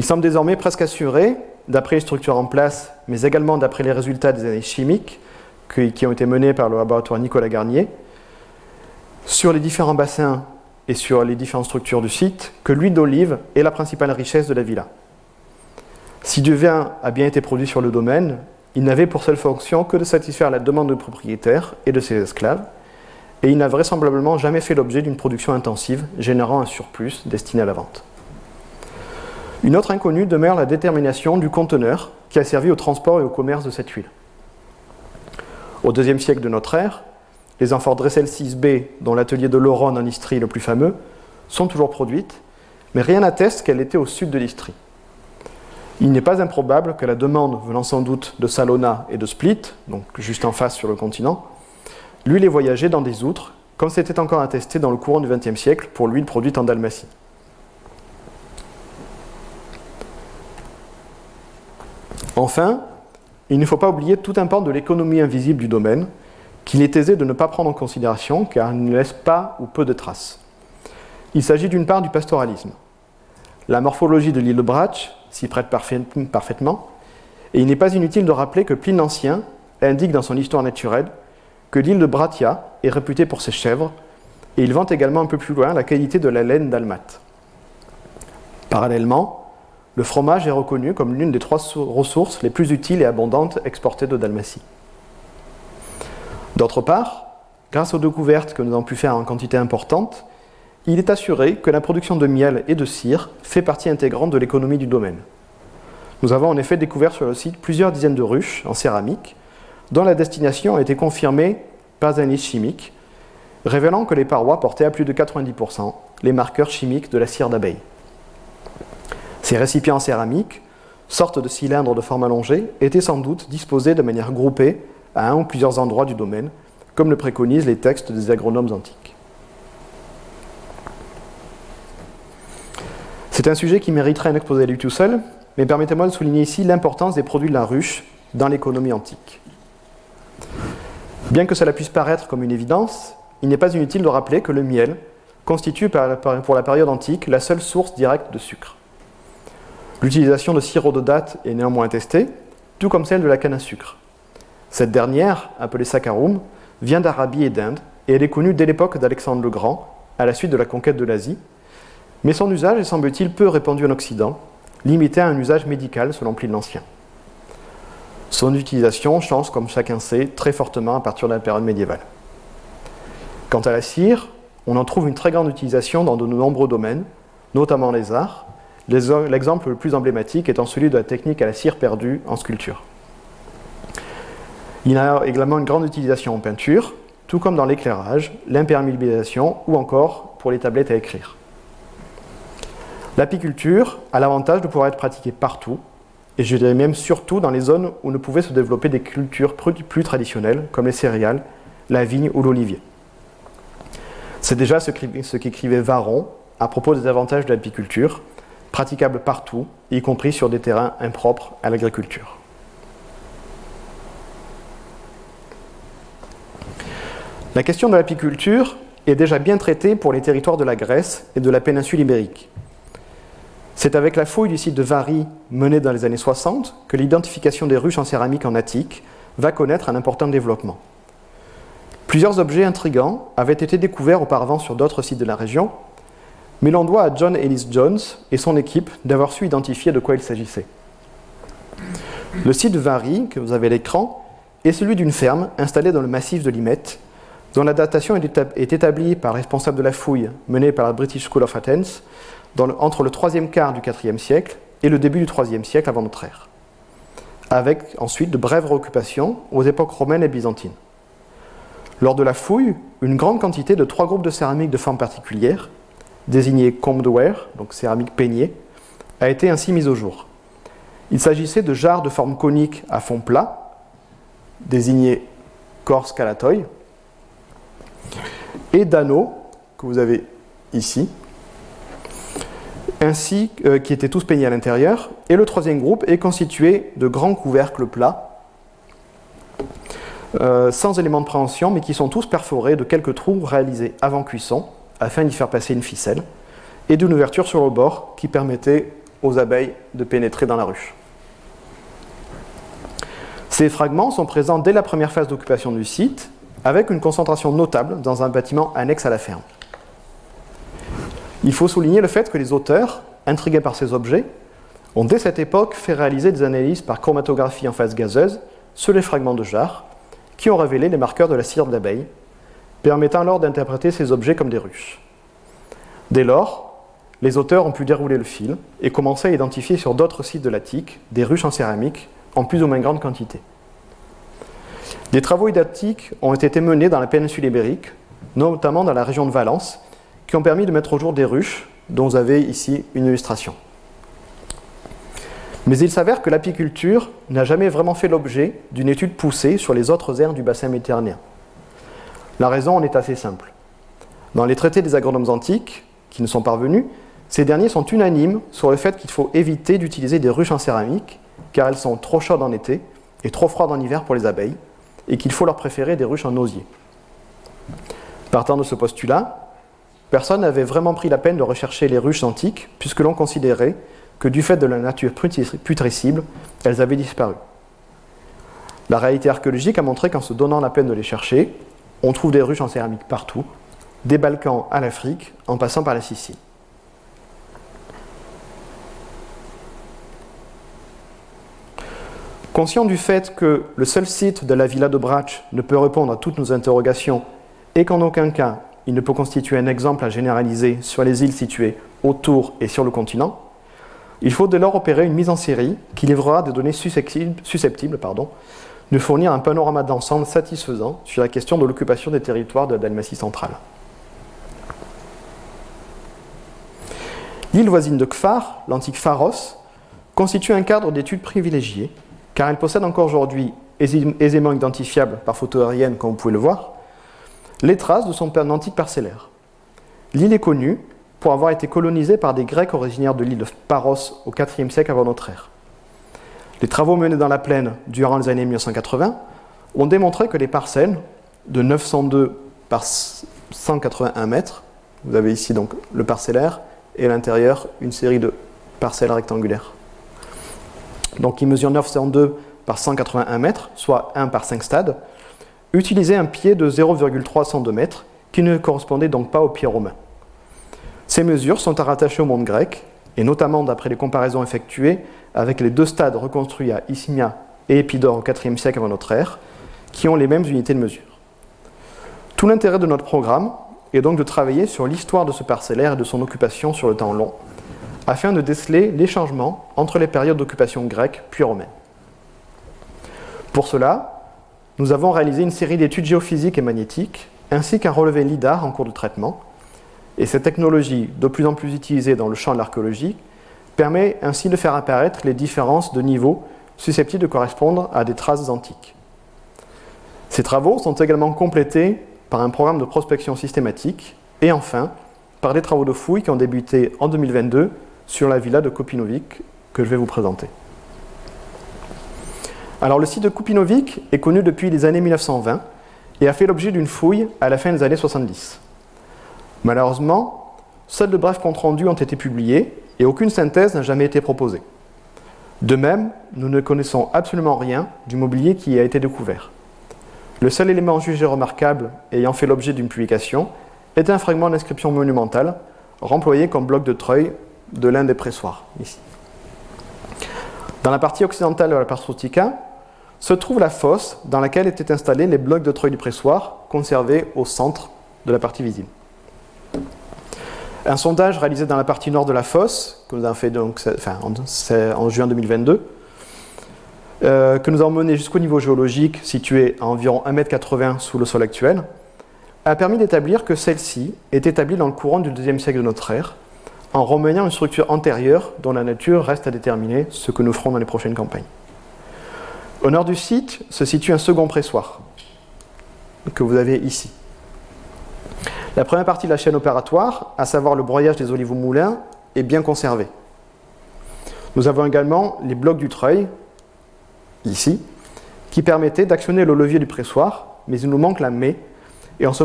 C: Il semble désormais presque assuré, d'après les structures en place, mais également d'après les résultats des analyses chimiques qui ont été menées par le laboratoire Nicolas Garnier, sur les différents bassins et sur les différentes structures du site, que l'huile d'olive est la principale richesse de la villa. Si du vin a bien été produit sur le domaine, il n'avait pour seule fonction que de satisfaire la demande du propriétaire et de ses esclaves, et il n'a vraisemblablement jamais fait l'objet d'une production intensive générant un surplus destiné à la vente. Une autre inconnue demeure la détermination du conteneur qui a servi au transport et au commerce de cette huile. Au IIe siècle de notre ère, les amphores Dressel 6B, dont l'atelier de Laurent en Istrie est le plus fameux, sont toujours produites, mais rien n'atteste qu'elle était au sud de l'Istrie. Il n'est pas improbable que la demande venant sans doute de Salona et de Split, donc juste en face sur le continent, l'huile ait voyagé dans des outres, comme c'était encore attesté dans le courant du XXe siècle pour l'huile produite en Dalmatie. Enfin, il ne faut pas oublier tout un pan de l'économie invisible du domaine, qu'il est aisé de ne pas prendre en considération car il ne laisse pas ou peu de traces. Il s'agit d'une part du pastoralisme. La morphologie de l'île de Brach s'y prête parfaitement, et il n'est pas inutile de rappeler que Pline l'Ancien indique dans son histoire naturelle que l'île de Bratia est réputée pour ses chèvres, et il vante également un peu plus loin la qualité de la laine dalmate. Parallèlement, le fromage est reconnu comme l'une des trois ressources les plus utiles et abondantes exportées de Dalmatie. D'autre part, grâce aux découvertes que nous avons pu faire en quantité importante, il est assuré que la production de miel et de cire fait partie intégrante de l'économie du domaine. Nous avons en effet découvert sur le site plusieurs dizaines de ruches en céramique, dont la destination a été confirmée par un analyse chimique, révélant que les parois portaient à plus de 90% les marqueurs chimiques de la cire d'abeille. Ces récipients en céramique, sortes de cylindres de forme allongée, étaient sans doute disposés de manière groupée à un ou plusieurs endroits du domaine, comme le préconisent les textes des agronomes antiques. C'est un sujet qui mériterait un exposé à lui tout seul, mais permettez-moi de souligner ici l'importance des produits de la ruche dans l'économie antique. Bien que cela puisse paraître comme une évidence, il n'est pas inutile de rappeler que le miel constitue pour la période antique la seule source directe de sucre. L'utilisation de sirop de date est néanmoins attestée, tout comme celle de la canne à sucre. Cette dernière, appelée saccharum, vient d'Arabie et d'Inde, et elle est connue dès l'époque d'Alexandre le Grand, à la suite de la conquête de l'Asie, mais son usage est semble-t-il peu répandu en Occident, limité à un usage médical selon Pline l'Ancien. Son utilisation change, comme chacun sait, très fortement à partir de la période médiévale. Quant à la cire, on en trouve une très grande utilisation dans de nombreux domaines, notamment les arts, l'exemple le plus emblématique étant celui de la technique à la cire perdue en sculpture. Il a également une grande utilisation en peinture, tout comme dans l'éclairage, l'imperméabilisation ou encore pour les tablettes à écrire. L'apiculture a l'avantage de pouvoir être pratiquée partout, et je dirais même surtout dans les zones où ne pouvaient se développer des cultures plus traditionnelles, comme les céréales, la vigne ou l'olivier. C'est déjà ce qu'écrivait Varon à propos des avantages de l'apiculture, praticable partout, y compris sur des terrains impropres à l'agriculture. La question de l'apiculture est déjà bien traitée pour les territoires de la Grèce et de la péninsule ibérique. C'est avec la fouille du site de Varie menée dans les années 60 que l'identification des ruches en céramique en Attique va connaître un important développement. Plusieurs objets intrigants avaient été découverts auparavant sur d'autres sites de la région, mais l'on doit à John Ellis Jones et son équipe d'avoir su identifier de quoi il s'agissait. Le site Varie, que vous avez à l'écran, est celui d'une ferme installée dans le massif de Limette, dont la datation est établie par le responsable de la fouille menée par la British School of Athens entre le troisième quart du IVe siècle et le début du IIIe siècle avant notre ère, avec ensuite de brèves réoccupations aux époques romaines et byzantines. Lors de la fouille, une grande quantité de trois groupes de céramique de forme particulière, désignés combed ware, donc céramique peignée, a été ainsi mise au jour. Il s'agissait de jarres de forme conique à fond plat, désignés corse calatoi, et d'anneaux que vous avez ici, ainsi euh, qui étaient tous peignés à l'intérieur. Et le troisième groupe est constitué de grands couvercles plats, euh, sans éléments de préhension, mais qui sont tous perforés de quelques trous réalisés avant cuisson, afin d'y faire passer une ficelle, et d'une ouverture sur le bord qui permettait aux abeilles de pénétrer dans la ruche. Ces fragments sont présents dès la première phase d'occupation du site, avec une concentration notable dans un bâtiment annexe à la ferme. Il faut souligner le fait que les auteurs, intrigués par ces objets, ont dès cette époque fait réaliser des analyses par chromatographie en phase gazeuse sur les fragments de jarres, qui ont révélé les marqueurs de la cire d'abeille, permettant alors d'interpréter ces objets comme des ruches. Dès lors, les auteurs ont pu dérouler le fil et commencer à identifier sur d'autres sites de l'Attique des ruches en céramique en plus ou moins grande quantité. Des travaux identiques ont été menés dans la péninsule ibérique, notamment dans la région de Valence, qui ont permis de mettre au jour des ruches, dont vous avez ici une illustration. Mais il s'avère que l'apiculture n'a jamais vraiment fait l'objet d'une étude poussée sur les autres aires du bassin méditerranéen. La raison en est assez simple. Dans les traités des agronomes antiques, qui ne sont parvenus, ces derniers sont unanimes sur le fait qu'il faut éviter d'utiliser des ruches en céramique, car elles sont trop chaudes en été et trop froides en hiver pour les abeilles, et qu'il faut leur préférer des ruches en osier. Partant de ce postulat, personne n'avait vraiment pris la peine de rechercher les ruches antiques, puisque l'on considérait que du fait de la nature putrescible, elles avaient disparu. La réalité archéologique a montré qu'en se donnant la peine de les chercher, on trouve des ruches en céramique partout, des Balkans à l'Afrique, en passant par la Sicile. Conscient du fait que le seul site de la villa de Brach ne peut répondre à toutes nos interrogations et qu'en aucun cas il ne peut constituer un exemple à généraliser sur les îles situées autour et sur le continent, il faut dès lors opérer une mise en série qui livrera des données susceptibles, de fournir un panorama d'ensemble satisfaisant sur la question de l'occupation des territoires de la Dalmatie centrale. L'île voisine de Kfar, l'antique Pharos, constitue un cadre d'études privilégié, car elle possède encore aujourd'hui, aisément identifiable par photo aérienne comme vous pouvez le voir, les traces de son antique parcellaire. L'île est connue pour avoir été colonisée par des Grecs originaires de l'île de Paros au IVe siècle avant notre ère. Les travaux menés dans la plaine durant les années 1980 ont démontré que les parcelles de 902 par 181 mètres, vous avez ici donc le parcellaire, et à l'intérieur une série de parcelles rectangulaires. Donc il mesure 902 par 181 mètres, soit 1 par 5 stades, utilisaient un pied de 0,302 mètres qui ne correspondait donc pas au pied romain. Ces mesures sont à rattacher au monde grec, et notamment d'après les comparaisons effectuées avec les deux stades reconstruits à Ismia et Épidore au IVe siècle avant notre ère, qui ont les mêmes unités de mesure. Tout l'intérêt de notre programme est donc de travailler sur l'histoire de ce parcellaire et de son occupation sur le temps long, afin de déceler les changements entre les périodes d'occupation grecque puis romaine. Pour cela, nous avons réalisé une série d'études géophysiques et magnétiques, ainsi qu'un relevé LIDAR en cours de traitement, et cette technologie, de plus en plus utilisée dans le champ de l'archéologie, permet ainsi de faire apparaître les différences de niveau susceptibles de correspondre à des traces antiques. Ces travaux sont également complétés par un programme de prospection systématique et enfin par des travaux de fouilles qui ont débuté en 2022 sur la villa de Kopinovic que je vais vous présenter. Alors le site de Kopinovic est connu depuis les années 1920 et a fait l'objet d'une fouille à la fin des années 70. Malheureusement, seuls de brefs comptes rendus ont été publiés et aucune synthèse n'a jamais été proposée. De même, nous ne connaissons absolument rien du mobilier qui a été découvert. Le seul élément jugé remarquable ayant fait l'objet d'une publication est un fragment d'inscription monumentale remployé comme bloc de treuil de l'un des pressoirs, ici. Dans la partie occidentale de la Pastrostica se trouve la fosse dans laquelle étaient installés les blocs de treuil du pressoir conservés au centre de la partie visible. Un sondage réalisé dans la partie nord de la fosse, que nous avons fait en, juin 2022, euh, que nous avons mené jusqu'au niveau géologique situé à environ 1m80 sous le sol actuel, a permis d'établir que celle-ci est établie dans le courant du deuxième siècle de notre ère, en remaniant une structure antérieure dont la nature reste à déterminer ce que nous ferons dans les prochaines campagnes. Au nord du site se situe un second pressoir, que vous avez ici. La première partie de la chaîne opératoire, à savoir le broyage des olives au moulin, est bien conservée. Nous avons également les blocs du treuil, ici, qui permettaient d'actionner le levier du pressoir, mais il nous manque la mée, et on se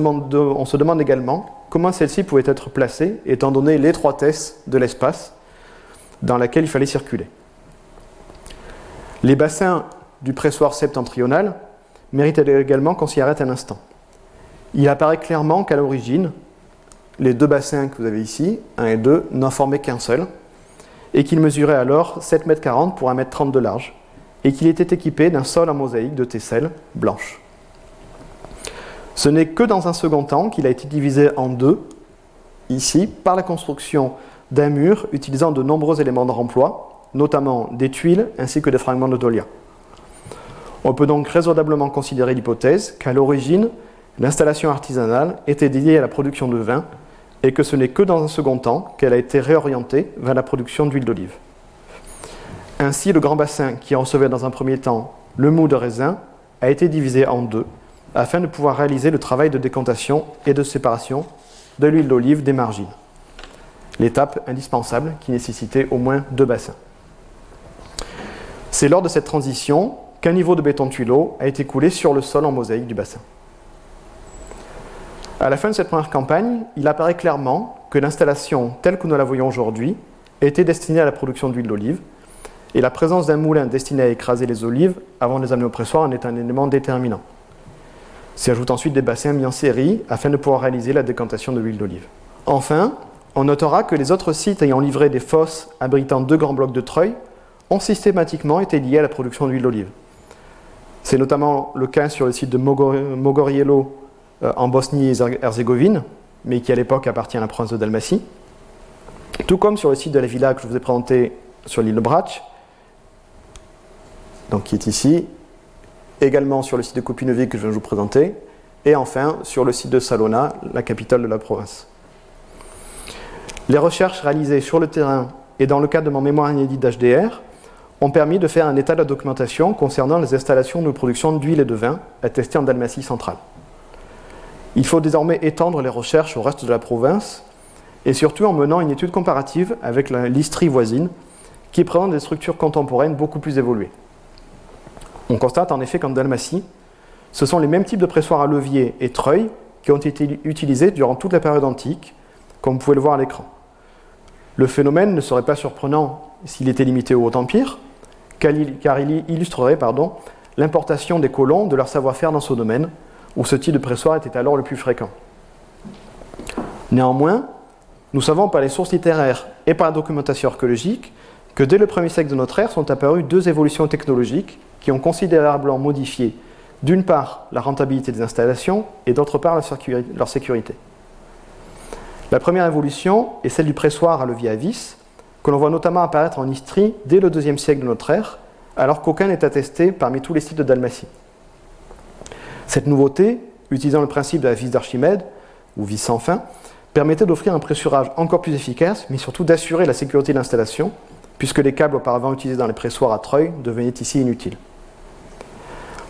C: demande, également comment celle-ci pouvait être placée, étant donné l'étroitesse de l'espace dans lequel il fallait circuler. Les bassins du pressoir septentrional méritent également qu'on s'y arrête un instant il apparaît clairement qu'à l'origine, les deux bassins que vous avez ici, 1 et 2, n'en formaient qu'un seul, et qu'il mesurait alors 7,40 m pour 1,30 m de large, et qu'il était équipé d'un sol en mosaïque de tesselles blanches. Ce n'est que dans un second temps qu'il a été divisé en deux, ici, par la construction d'un mur utilisant de nombreux éléments de remploi, notamment des tuiles ainsi que des fragments de dolia. On peut donc raisonnablement considérer l'hypothèse qu'à l'origine, l'installation artisanale était dédiée à la production de vin et que ce n'est que dans un second temps qu'elle a été réorientée vers la production d'huile d'olive. Ainsi, le grand bassin qui recevait dans un premier temps le mou de raisin a été divisé en deux afin de pouvoir réaliser le travail de décantation et de séparation de l'huile d'olive des margines. L'étape indispensable qui nécessitait au moins deux bassins. C'est lors de cette transition qu'un niveau de béton tuileau a été coulé sur le sol en mosaïque du bassin. À la fin de cette première campagne, il apparaît clairement que l'installation telle que nous la voyons aujourd'hui était destinée à la production d'huile d'olive, et la présence d'un moulin destiné à écraser les olives avant de les amener au pressoir en est un élément déterminant. S'y ajoutent ensuite des bassins mis en série afin de pouvoir réaliser la décantation de l'huile d'olive. Enfin, on notera que les autres sites ayant livré des fosses abritant deux grands blocs de treuil ont systématiquement été liés à la production d'huile d'olive. C'est notamment le cas sur le site de Mogorielo euh, en Bosnie et Herzégovine, mais qui à l'époque appartient à la province de Dalmatie. Tout comme sur le site de la villa que je vous ai présenté sur l'île de Brach, donc qui est ici, également sur le site de Kopinovic que je viens de vous présenter, et enfin sur le site de Salona, la capitale de la province. Les recherches réalisées sur le terrain et dans le cadre de mon mémoire inédit d'HDR ont permis de faire un état de la documentation concernant les installations de production d'huile et de vin attestées en Dalmatie centrale. Il faut désormais étendre les recherches au reste de la province et surtout en menant une étude comparative avec l'Istrie voisine qui présente des structures contemporaines beaucoup plus évoluées. On constate en effet qu'en Dalmatie, ce sont les mêmes types de pressoirs à levier et treuil qui ont été utilisés durant toute la période antique, comme vous pouvez le voir à l'écran. Le phénomène ne serait pas surprenant s'il était limité au Haut Empire, car il illustrerait l'importation des colons de leur savoir-faire dans ce domaine, où ce type de pressoir était alors le plus fréquent. Néanmoins, nous savons par les sources littéraires et par la documentation archéologique que dès le premier siècle de notre ère sont apparues deux évolutions technologiques qui ont considérablement modifié, d'une part, la rentabilité des installations et d'autre part, leur sécurité. La première évolution est celle du pressoir à levier à vis, que l'on voit notamment apparaître en Istrie dès le deuxième siècle de notre ère, alors qu'aucun n'est attesté parmi tous les sites de Dalmatie. Cette nouveauté, utilisant le principe de la vis d'Archimède, ou vis sans fin, permettait d'offrir un pressurage encore plus efficace, mais surtout d'assurer la sécurité de l'installation, puisque les câbles auparavant utilisés dans les pressoirs à treuil devenaient ici inutiles.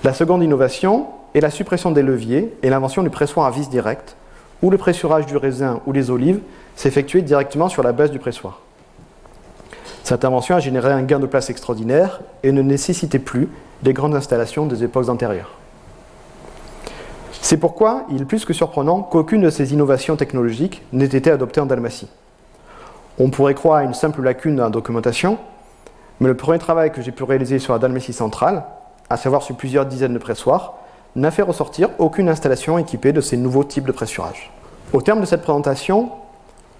C: La seconde innovation est la suppression des leviers et l'invention du pressoir à vis direct, où le pressurage du raisin ou des olives s'effectuait directement sur la base du pressoir. Cette invention a généré un gain de place extraordinaire et ne nécessitait plus les grandes installations des époques antérieures. C'est pourquoi il est plus que surprenant qu'aucune de ces innovations technologiques n'ait été adoptée en Dalmatie. On pourrait croire à une simple lacune dans la documentation, mais le premier travail que j'ai pu réaliser sur la Dalmatie centrale à savoir sur plusieurs dizaines de pressoirs, n'a fait ressortir aucune installation équipée de ces nouveaux types de pressurage. Au terme de cette présentation,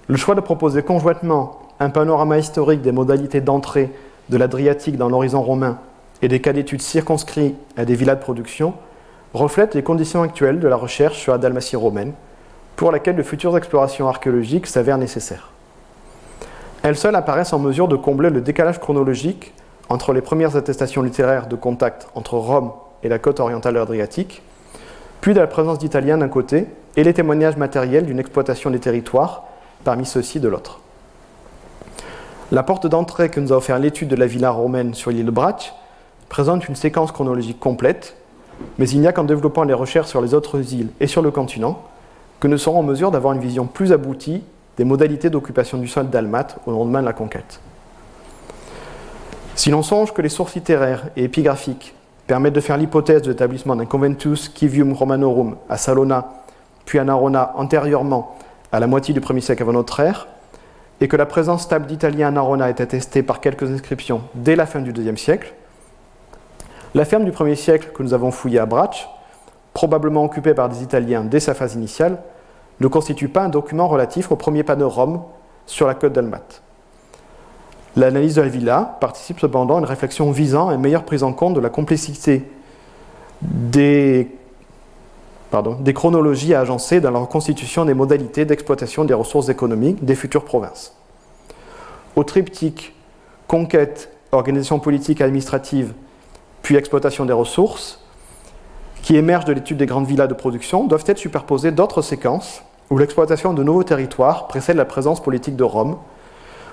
C: le choix de proposer conjointement un panorama historique des modalités d'entrée de l'Adriatique dans l'horizon romain et des cas d'études circonscrits à des villas de production reflète les conditions actuelles de la recherche sur la Dalmatie romaine, pour laquelle de futures explorations archéologiques s'avèrent nécessaires. Elles seules apparaissent en mesure de combler le décalage chronologique entre les premières attestations littéraires de contact entre Rome et la côte orientale de l'Adriatique, puis de la présence d'Italiens d'un côté et les témoignages matériels d'une exploitation des territoires parmi ceux-ci de l'autre. La porte d'entrée que nous a offert l'étude de la villa romaine sur l'île Brach présente une séquence chronologique complète, mais il n'y a qu'en développant les recherches sur les autres îles et sur le continent que nous serons en mesure d'avoir une vision plus aboutie des modalités d'occupation du sol dalmate au lendemain de la conquête. Si l'on songe que les sources littéraires et épigraphiques permettent de faire l'hypothèse de l'établissement d'un conventus civium romanorum à Salona, puis à Narona antérieurement à la moitié du 1er siècle avant notre ère, et que la présence stable d'Italiens à Narona est attestée par quelques inscriptions dès la fin du IIe siècle, la ferme du 1er siècle que nous avons fouillée à Brach, probablement occupée par des Italiens dès sa phase initiale, ne constitue pas un document relatif au premier de Rome sur la côte dalmate. L'analyse de la villa participe cependant à une réflexion visant à une meilleure prise en compte de la complexité des, chronologies à agencer dans la reconstitution des modalités d'exploitation des ressources économiques des futures provinces. au triptyque conquête, organisation politique administrative, puis exploitation des ressources, qui émergent de l'étude des grandes villas de production, doivent être superposées d'autres séquences où l'exploitation de nouveaux territoires précède la présence politique de Rome,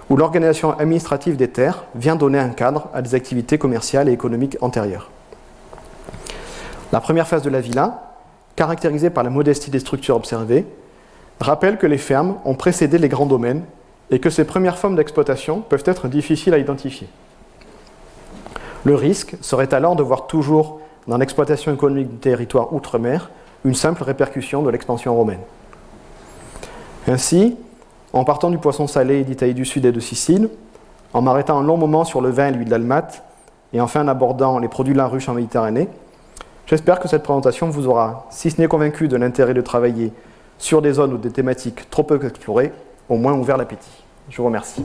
C: où l'organisation administrative des terres vient donner un cadre à des activités commerciales et économiques antérieures. La première phase de la villa, caractérisée par la modestie des structures observées, rappelle que les fermes ont précédé les grands domaines et que ces premières formes d'exploitation peuvent être difficiles à identifier. Le risque serait alors de voir toujours dans l'exploitation économique du territoire outre-mer une simple répercussion de l'expansion romaine. Ainsi, en partant du poisson salé d'Italie du Sud et de Sicile, en m'arrêtant un long moment sur le vin et l'huile d'Almate, et enfin en abordant les produits de la ruche en Méditerranée, j'espère que cette présentation vous aura, si ce n'est convaincu de l'intérêt de travailler sur des zones ou des thématiques trop peu explorées, au moins ouvert l'appétit. Je vous remercie.